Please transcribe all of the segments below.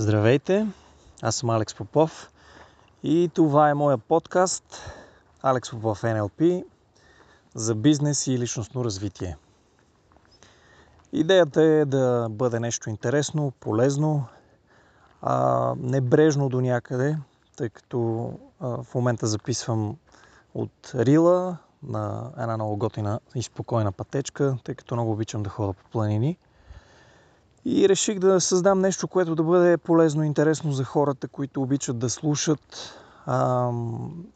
Здравейте, аз съм Алекс Попов и това е моя подкаст Алекс Попов NLP за бизнес и личностно развитие. Идеята е да бъде нещо интересно, полезно, а, небрежно до някъде, тъй като в момента записвам от Рила на една много готина и спокойна пътечка, тъй като много обичам да ходя по планини – и реших да създам нещо, което да бъде полезно и интересно за хората, които обичат да слушат. А,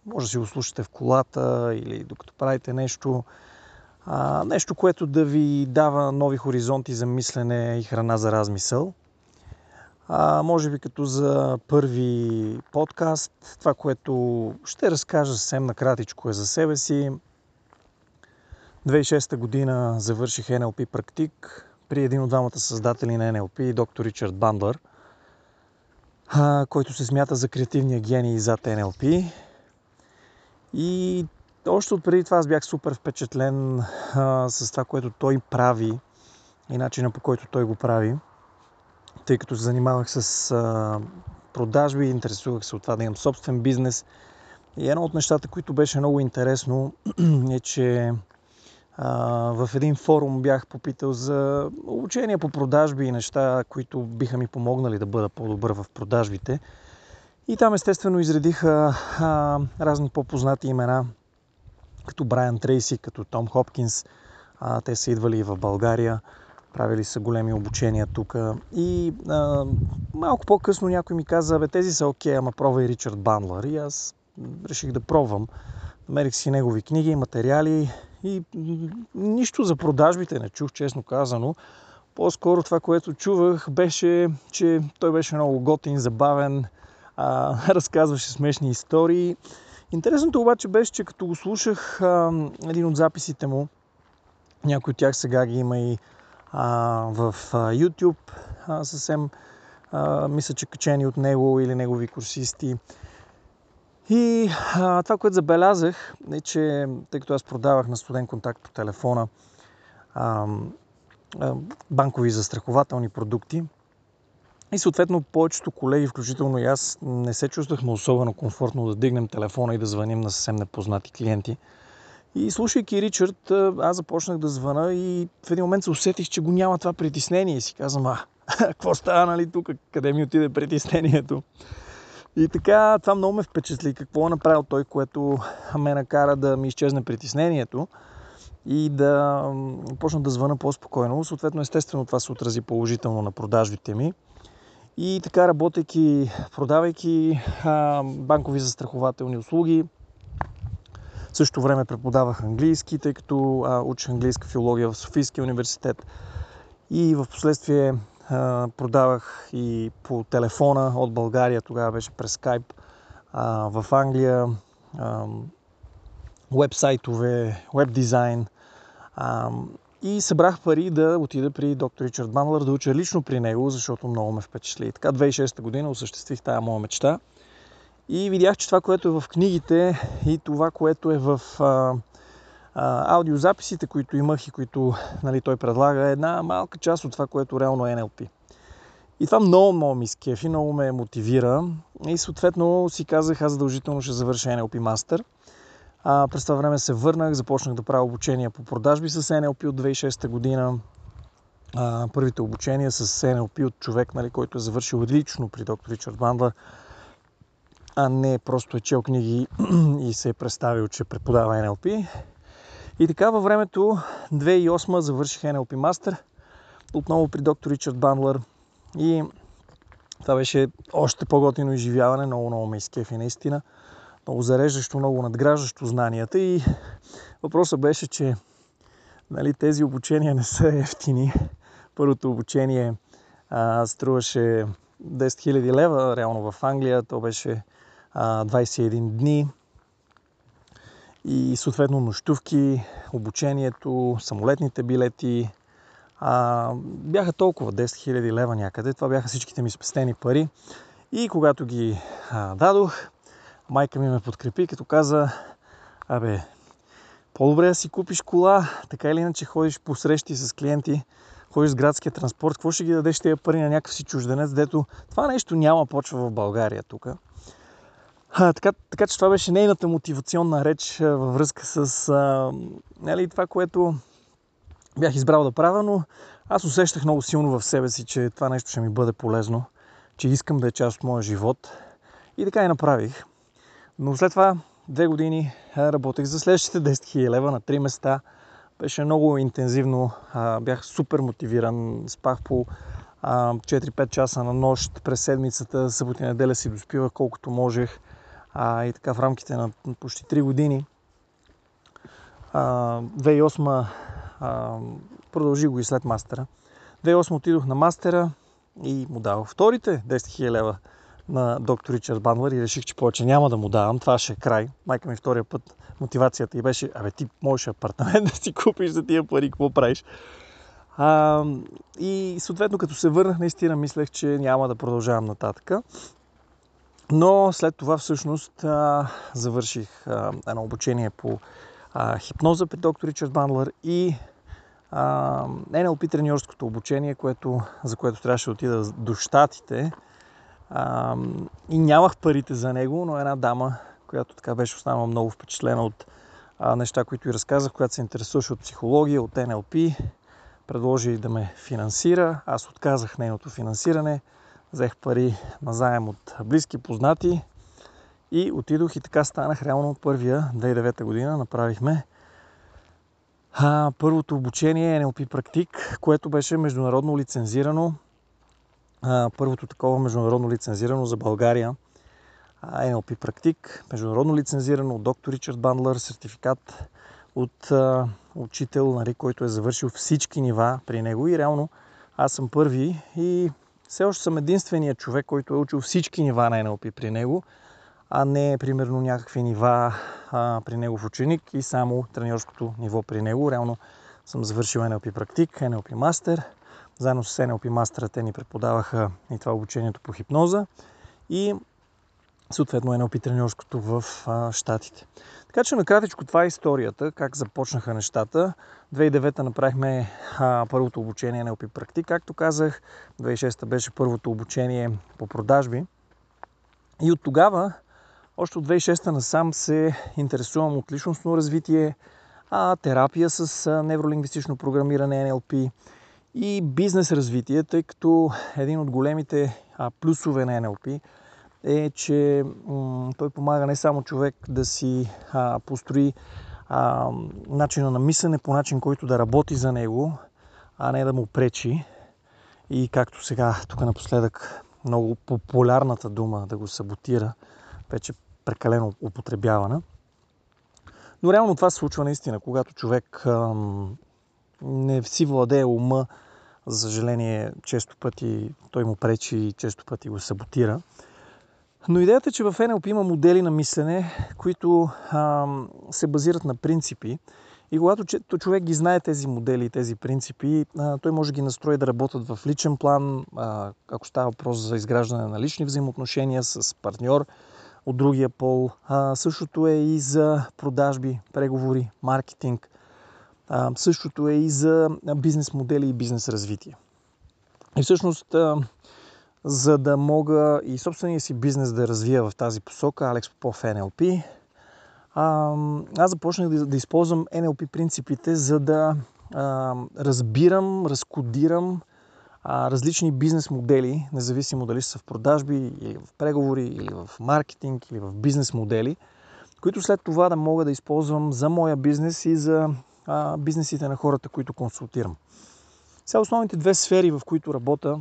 може да си го слушате в колата или докато правите нещо. А, нещо, което да ви дава нови хоризонти за мислене и храна за размисъл. А, може би като за първи подкаст, това, което ще разкажа съвсем накратичко е за себе си. 2006 година завърших NLP практик, при един от двамата създатели на NLP, доктор Ричард Бандлър, който се смята за креативния гений зад NLP. И още от преди това аз бях супер впечатлен а, с това, което той прави и начина по който той го прави, тъй като се занимавах с а, продажби, интересувах се от това да имам собствен бизнес. И едно от нещата, които беше много интересно е, че в един форум бях попитал за обучение по продажби и неща, които биха ми помогнали да бъда по-добър в продажбите. И там естествено изредиха а, разни по-познати имена, като Брайан Трейси, като Том Хопкинс. А, те са идвали и в България, правили са големи обучения тук. И а, малко по-късно някой ми каза, бе тези са окей, ама пробвай Ричард Бандлър. И аз реших да пробвам. Намерих си негови книги, материали и нищо за продажбите не чух, честно казано. По-скоро това, което чувах, беше, че той беше много готин, забавен, а, разказваше смешни истории. Интересното обаче беше, че като го слушах а, един от записите му, някои от тях сега ги има и а, в а, YouTube, а, съвсем а, мисля, че качени от него или негови курсисти. И а, това, което забелязах, е, че тъй като аз продавах на студент контакт по телефона а, а, банкови застрахователни продукти, и съответно повечето колеги, включително и аз, не се чувствахме особено комфортно да дигнем телефона и да звъним на съвсем непознати клиенти. И слушайки Ричард, аз започнах да звъна и в един момент се усетих, че го няма това притеснение и си казвам, а, какво става, нали, тук, къде ми отиде притеснението? И така, това много ме впечатли. Какво е направил той, което ме накара да ми изчезне притеснението и да почна да звъна по-спокойно. Съответно, естествено, това се отрази положително на продажбите ми. И така, работейки, продавайки банкови застрахователни услуги, в същото време преподавах английски, тъй като а, учих английска филология в Софийския университет. И в последствие продавах и по телефона от България, тогава беше през скайп, в Англия, вебсайтове, веб дизайн. И събрах пари да отида при доктор Ричард Банлър да уча лично при него, защото много ме впечатли. така 2006 година осъществих тая моя мечта. И видях, че това, което е в книгите и това, което е в аудиозаписите, които имах и които нали, той предлага, е една малка част от това, което реално е NLP. И това много, много ми скефи, много ме мотивира и съответно си казах, аз задължително ще завърша NLP Master. А, през това време се върнах, започнах да правя обучение по продажби с NLP от 2006 година. А, първите обучения с NLP от човек, нали, който е завършил лично при доктор Ричард Бандлър, а не просто е чел книги и се е представил, че преподава NLP. И така във времето 2008 завърших NLP Master, отново при доктор Ричард Бандлър и това беше още по-готино изживяване, много, много ме изкефи наистина. Много зареждащо, много надграждащо знанията и въпросът беше, че нали, тези обучения не са ефтини. Първото обучение а, струваше 10 000 лева, реално в Англия, то беше а, 21 дни и съответно нощувки, обучението, самолетните билети. А, бяха толкова 10 000 лева някъде. Това бяха всичките ми спестени пари. И когато ги а, дадох, майка ми ме подкрепи, като каза, абе, по-добре да си купиш кола, така или иначе ходиш по срещи с клиенти, ходиш с градския транспорт, какво ще ги дадеш тези пари на някакъв си чужденец, дето това нещо няма почва в България тук. А, така, така че това беше нейната мотивационна реч а, във връзка с а, нали, това, което бях избрал да правя, но аз усещах много силно в себе си, че това нещо ще ми бъде полезно, че искам да е част от моя живот. И така и направих. Но след това две години работех за следващите 10 000 лева на три места. Беше много интензивно, бях супер мотивиран, спах по 4-5 часа на нощ през седмицата, събота и неделя си доспивах колкото можех. И така в рамките на почти 3 години. 2008 продължи го и след мастера. 2008 отидох на мастера и му давах вторите 10 000 лева на доктор Ричард Банлер и реших, че повече няма да му давам. Това ще е край. Майка ми втория път мотивацията и беше, абе ти можеш апартамент да си купиш за тия пари, какво правиш? А, и съответно като се върнах, наистина мислех, че няма да продължавам нататък. Но след това всъщност а, завърших а, едно обучение по а, хипноза при доктор Ричард Бандлер и а, NLP треньорското обучение, което, за което трябваше да отида до Штатите. А, и нямах парите за него, но една дама, която така беше останала много впечатлена от а, неща, които и разказах, която се интересуваше от психология, от NLP, предложи да ме финансира. Аз отказах нейното финансиране, взех пари на заем от близки познати и отидох и така станах реално първия 2009 година. Направихме а, първото обучение NLP практик, което беше международно лицензирано. А, първото такова международно лицензирано за България. А, NLP практик, международно лицензирано от доктор Ричард Бандлер, сертификат от а, учител, нали, който е завършил всички нива при него и реално аз съм първи и все още съм единственият човек, който е учил всички нива на NLP при него, а не примерно някакви нива а, при негов ученик и само треньорското ниво при него. Реално съм завършил NLP практик, NLP мастер. Заедно с NLP мастера те ни преподаваха и това обучението по хипноза и съответно NLP треньорското в а, Штатите. Така че накратичко това е историята, как започнаха нещата. 2009 направихме а, първото обучение NLP практик, както казах. 2006 беше първото обучение по продажби. И от тогава още от 2006 насам се интересувам от личностно развитие, а, терапия с невролингвистично програмиране NLP и бизнес развитие, тъй като един от големите а, плюсове на NLP е, че той помага не само човек да си а, построи а, начина на мислене по начин, който да работи за него, а не да му пречи. И както сега, тук напоследък, много популярната дума да го саботира, вече прекалено употребявана. Но реално това се случва наистина, когато човек ам, не си владее ума, за съжаление, често пъти той му пречи и често пъти го саботира. Но идеята е, че в NLP има модели на мислене, които ам, се базират на принципи. И когато човек ги знае тези модели и тези принципи, а, той може ги настрои да работят в личен план, а, ако става въпрос за изграждане на лични взаимоотношения с партньор, от другия пол. А, същото е и за продажби, преговори, маркетинг. А, същото е и за бизнес модели и бизнес развитие. И всъщност, а, за да мога и собствения си бизнес да развия в тази посока, Алекс Попов NLP, аз започнах да, използвам NLP принципите, за да разбирам, разкодирам различни бизнес модели, независимо дали са в продажби или в преговори, или в маркетинг, или в бизнес модели, които след това да мога да използвам за моя бизнес и за бизнесите на хората, които консултирам. Сега основните две сфери, в които работя,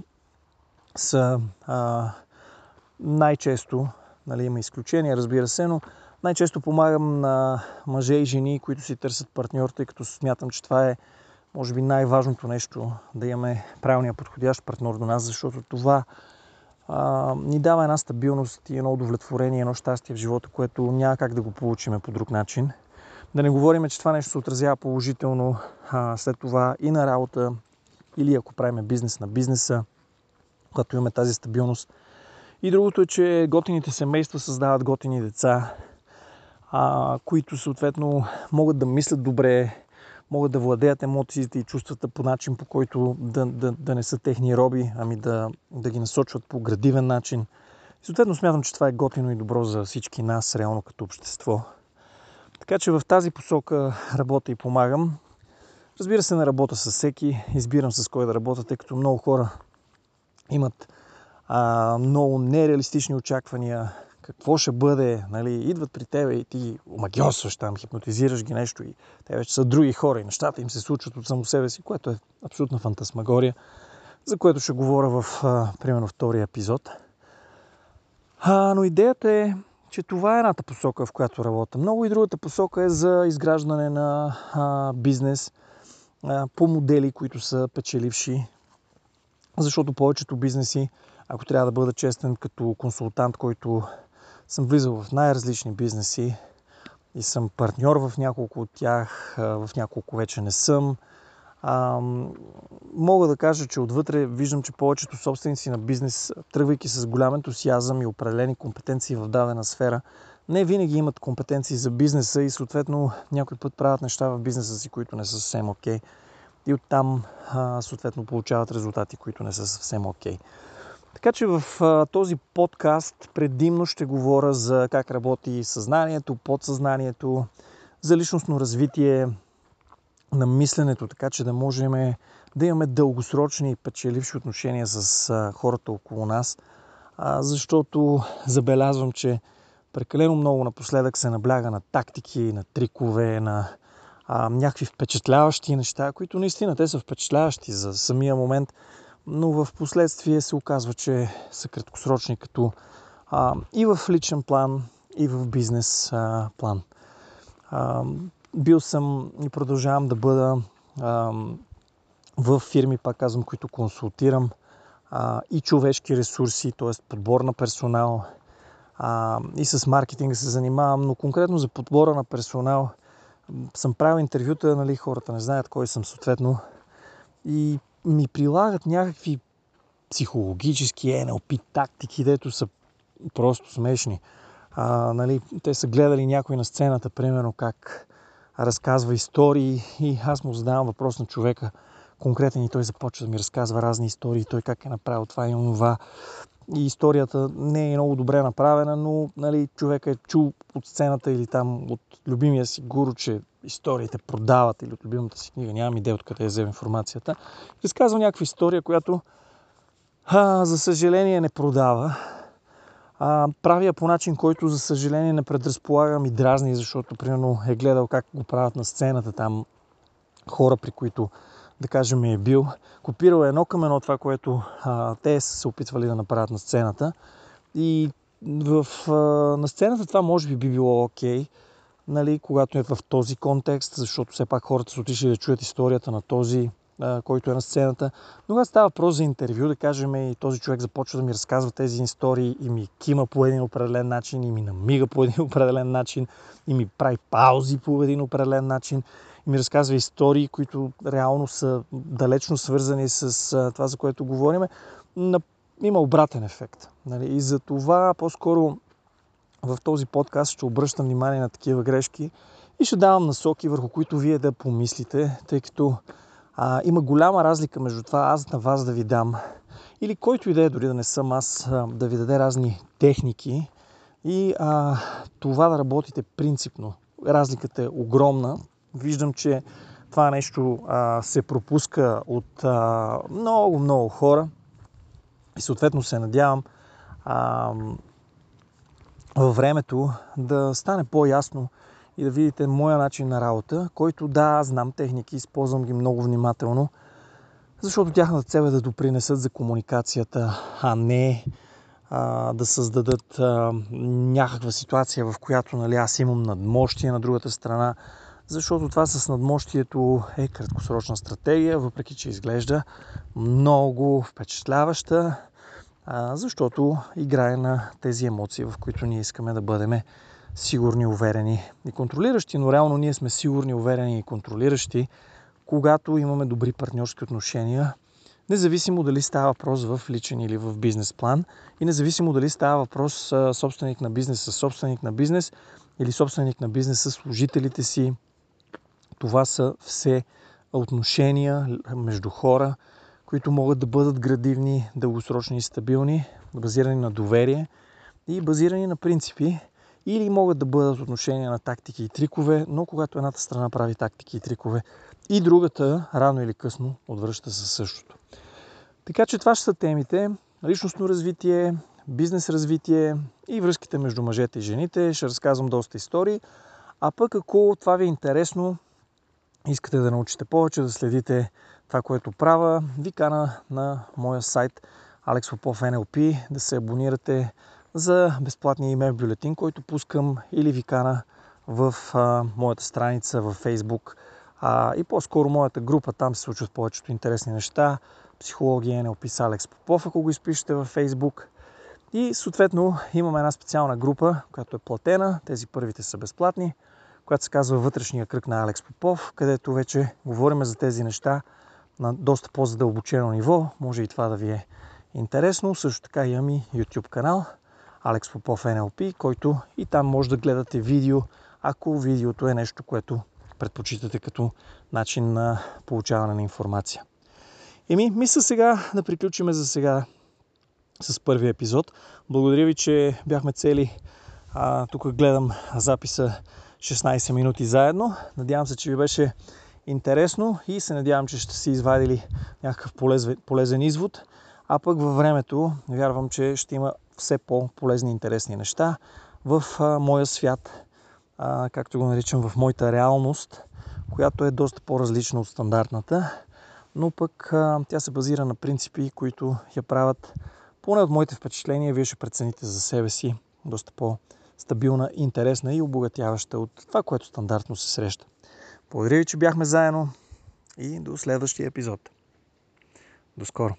са а, най-често, нали, има изключения, разбира се, но най-често помагам на мъже и жени, които си търсят партньор, тъй като смятам, че това е може би най-важното нещо да имаме правилния подходящ партньор до нас, защото това а, ни дава една стабилност и едно удовлетворение, едно щастие в живота, което няма как да го получиме по друг начин. Да не говорим, че това нещо се отразява положително а, след това и на работа, или ако правим бизнес на бизнеса, когато имаме тази стабилност. И другото е, че готините семейства създават готини деца, а, които съответно могат да мислят добре, могат да владеят емоциите и чувствата по начин, по който да, да, да не са техни роби, ами да, да ги насочват по градивен начин. И съответно смятам, че това е готино и добро за всички нас, реално като общество. Така че в тази посока работя и помагам. Разбира се, не работя с всеки, избирам с кой да работя, тъй като много хора имат а, много нереалистични очаквания, какво ще бъде, нали, идват при тебе и ти омагиосваш там, хипнотизираш ги нещо и те вече са други хора и нещата им се случват от само себе си, което е абсолютна фантасмагория, за което ще говоря в, а, примерно, втория епизод. А, но идеята е, че това е едната посока, в която работя. Много и другата посока е за изграждане на а, бизнес а, по модели, които са печеливши, защото повечето бизнеси, ако трябва да бъда честен, като консултант, който съм влизал в най-различни бизнеси и съм партньор в няколко от тях, в няколко вече не съм. А, мога да кажа, че отвътре виждам, че повечето собственици на бизнес, тръгвайки с голям ентусиазъм и определени компетенции в дадена сфера, не винаги имат компетенции за бизнеса и съответно някой път правят неща в бизнеса си, които не са съвсем окей. Okay. И оттам съответно получават резултати, които не са съвсем окей. Така че в този подкаст предимно ще говоря за как работи съзнанието, подсъзнанието, за личностно развитие на мисленето, така че да можем да имаме дългосрочни и печеливши отношения с хората около нас, защото забелязвам, че прекалено много напоследък се набляга на тактики, на трикове, на а, някакви впечатляващи неща, които наистина те са впечатляващи за самия момент, но в последствие се оказва, че са краткосрочни като а, и в личен план, и в бизнес а, план. А, бил съм и продължавам да бъда а, в фирми, пак казвам, които консултирам а, и човешки ресурси, т.е. подбор на персонал а, и с маркетинга се занимавам, но конкретно за подбора на персонал съм правил интервюта, нали, хората не знаят кой съм съответно и ми прилагат някакви психологически NLP тактики, дето са просто смешни. А, нали, те са гледали някой на сцената, примерно как разказва истории и аз му задавам въпрос на човека конкретен и той започва да ми разказва разни истории, той как е направил това и онова. И историята не е много добре направена, но нали, човек е чул от сцената или там от любимия си гуру, че историите продават или от любимата си книга, нямам идея откъде е взем информацията. Разказва някаква история, която а, за съжаление не продава. А, прави я по начин, който за съжаление не предразполагам и дразни, защото примерно е гледал как го правят на сцената там хора, при които да кажем е бил. Копирал едно към едно това, което а, те са се опитвали да направят на сцената. И в, а, на сцената това може би би било окей, okay, нали, когато е в този контекст, защото все пак хората са отишли да чуят историята на този, а, който е на сцената. Но когато става въпрос за интервю, да кажем, и този човек започва да ми разказва тези истории и ми кима по един определен начин, и ми намига по един определен начин, и ми прави паузи по един определен начин, ми разказва истории, които реално са далечно свързани с това, за което говорим, на, има обратен ефект. Нали? И за това по-скоро в този подкаст ще обръщам внимание на такива грешки и ще давам насоки, върху които вие да помислите, тъй като а, има голяма разлика между това аз на вас да ви дам или който и да е, дори да не съм аз, да ви даде разни техники и а, това да работите принципно. Разликата е огромна. Виждам, че това нещо а, се пропуска от много, много хора. И съответно се надявам а, във времето да стане по-ясно и да видите моя начин на работа, който да, знам техники, използвам ги много внимателно, защото тяхната цел е да допринесат за комуникацията, а не а, да създадат а, някаква ситуация, в която нали, аз имам надмощие на другата страна, защото това с надмощието е краткосрочна стратегия, въпреки че изглежда много впечатляваща, защото играе на тези емоции, в които ние искаме да бъдем сигурни, уверени и контролиращи, но реално ние сме сигурни, уверени и контролиращи, когато имаме добри партньорски отношения, независимо дали става въпрос в личен или в бизнес план и независимо дали става въпрос собственик на бизнес с собственик на бизнес или собственик на бизнес с служителите си, това са все отношения между хора, които могат да бъдат градивни, дългосрочни и стабилни, базирани на доверие и базирани на принципи, или могат да бъдат отношения на тактики и трикове, но когато едната страна прави тактики и трикове и другата рано или късно отвръща със същото. Така че това ще са темите. Личностно развитие, бизнес развитие и връзките между мъжете и жените. Ще разказвам доста истории. А пък ако това ви е интересно, искате да научите повече, да следите това, което правя, ви кана на моя сайт Alex Popov NLP да се абонирате за безплатния имейл бюлетин, който пускам или ви кана в а, моята страница във Facebook а, и по-скоро моята група. Там се случват повечето интересни неща. Психология NLP с Алекс Попов, ако го изпишете във Facebook. И съответно имаме една специална група, която е платена. Тези първите са безплатни, която се казва Вътрешния кръг на Алекс Попов, където вече говорим за тези неща на доста по-задълбочено ниво. Може и това да ви е интересно. Също така имам и YouTube канал Алекс Попов NLP, който и там може да гледате видео, ако видеото е нещо, което предпочитате като начин на получаване на информация. Еми, мисля сега да приключиме за сега с първия епизод. Благодаря ви, че бяхме цели. А, тук гледам записа 16 минути заедно. Надявам се, че ви беше интересно и се надявам, че ще си извадили някакъв полезен, извод. А пък във времето вярвам, че ще има все по-полезни и интересни неща в моя свят, както го наричам, в моята реалност, която е доста по-различна от стандартната, но пък тя се базира на принципи, които я правят, поне от моите впечатления, вие ще прецените за себе си, доста по-стабилна, интересна и обогатяваща от това, което стандартно се среща. Благодаря ви, че бяхме заедно и до следващия епизод. До скоро!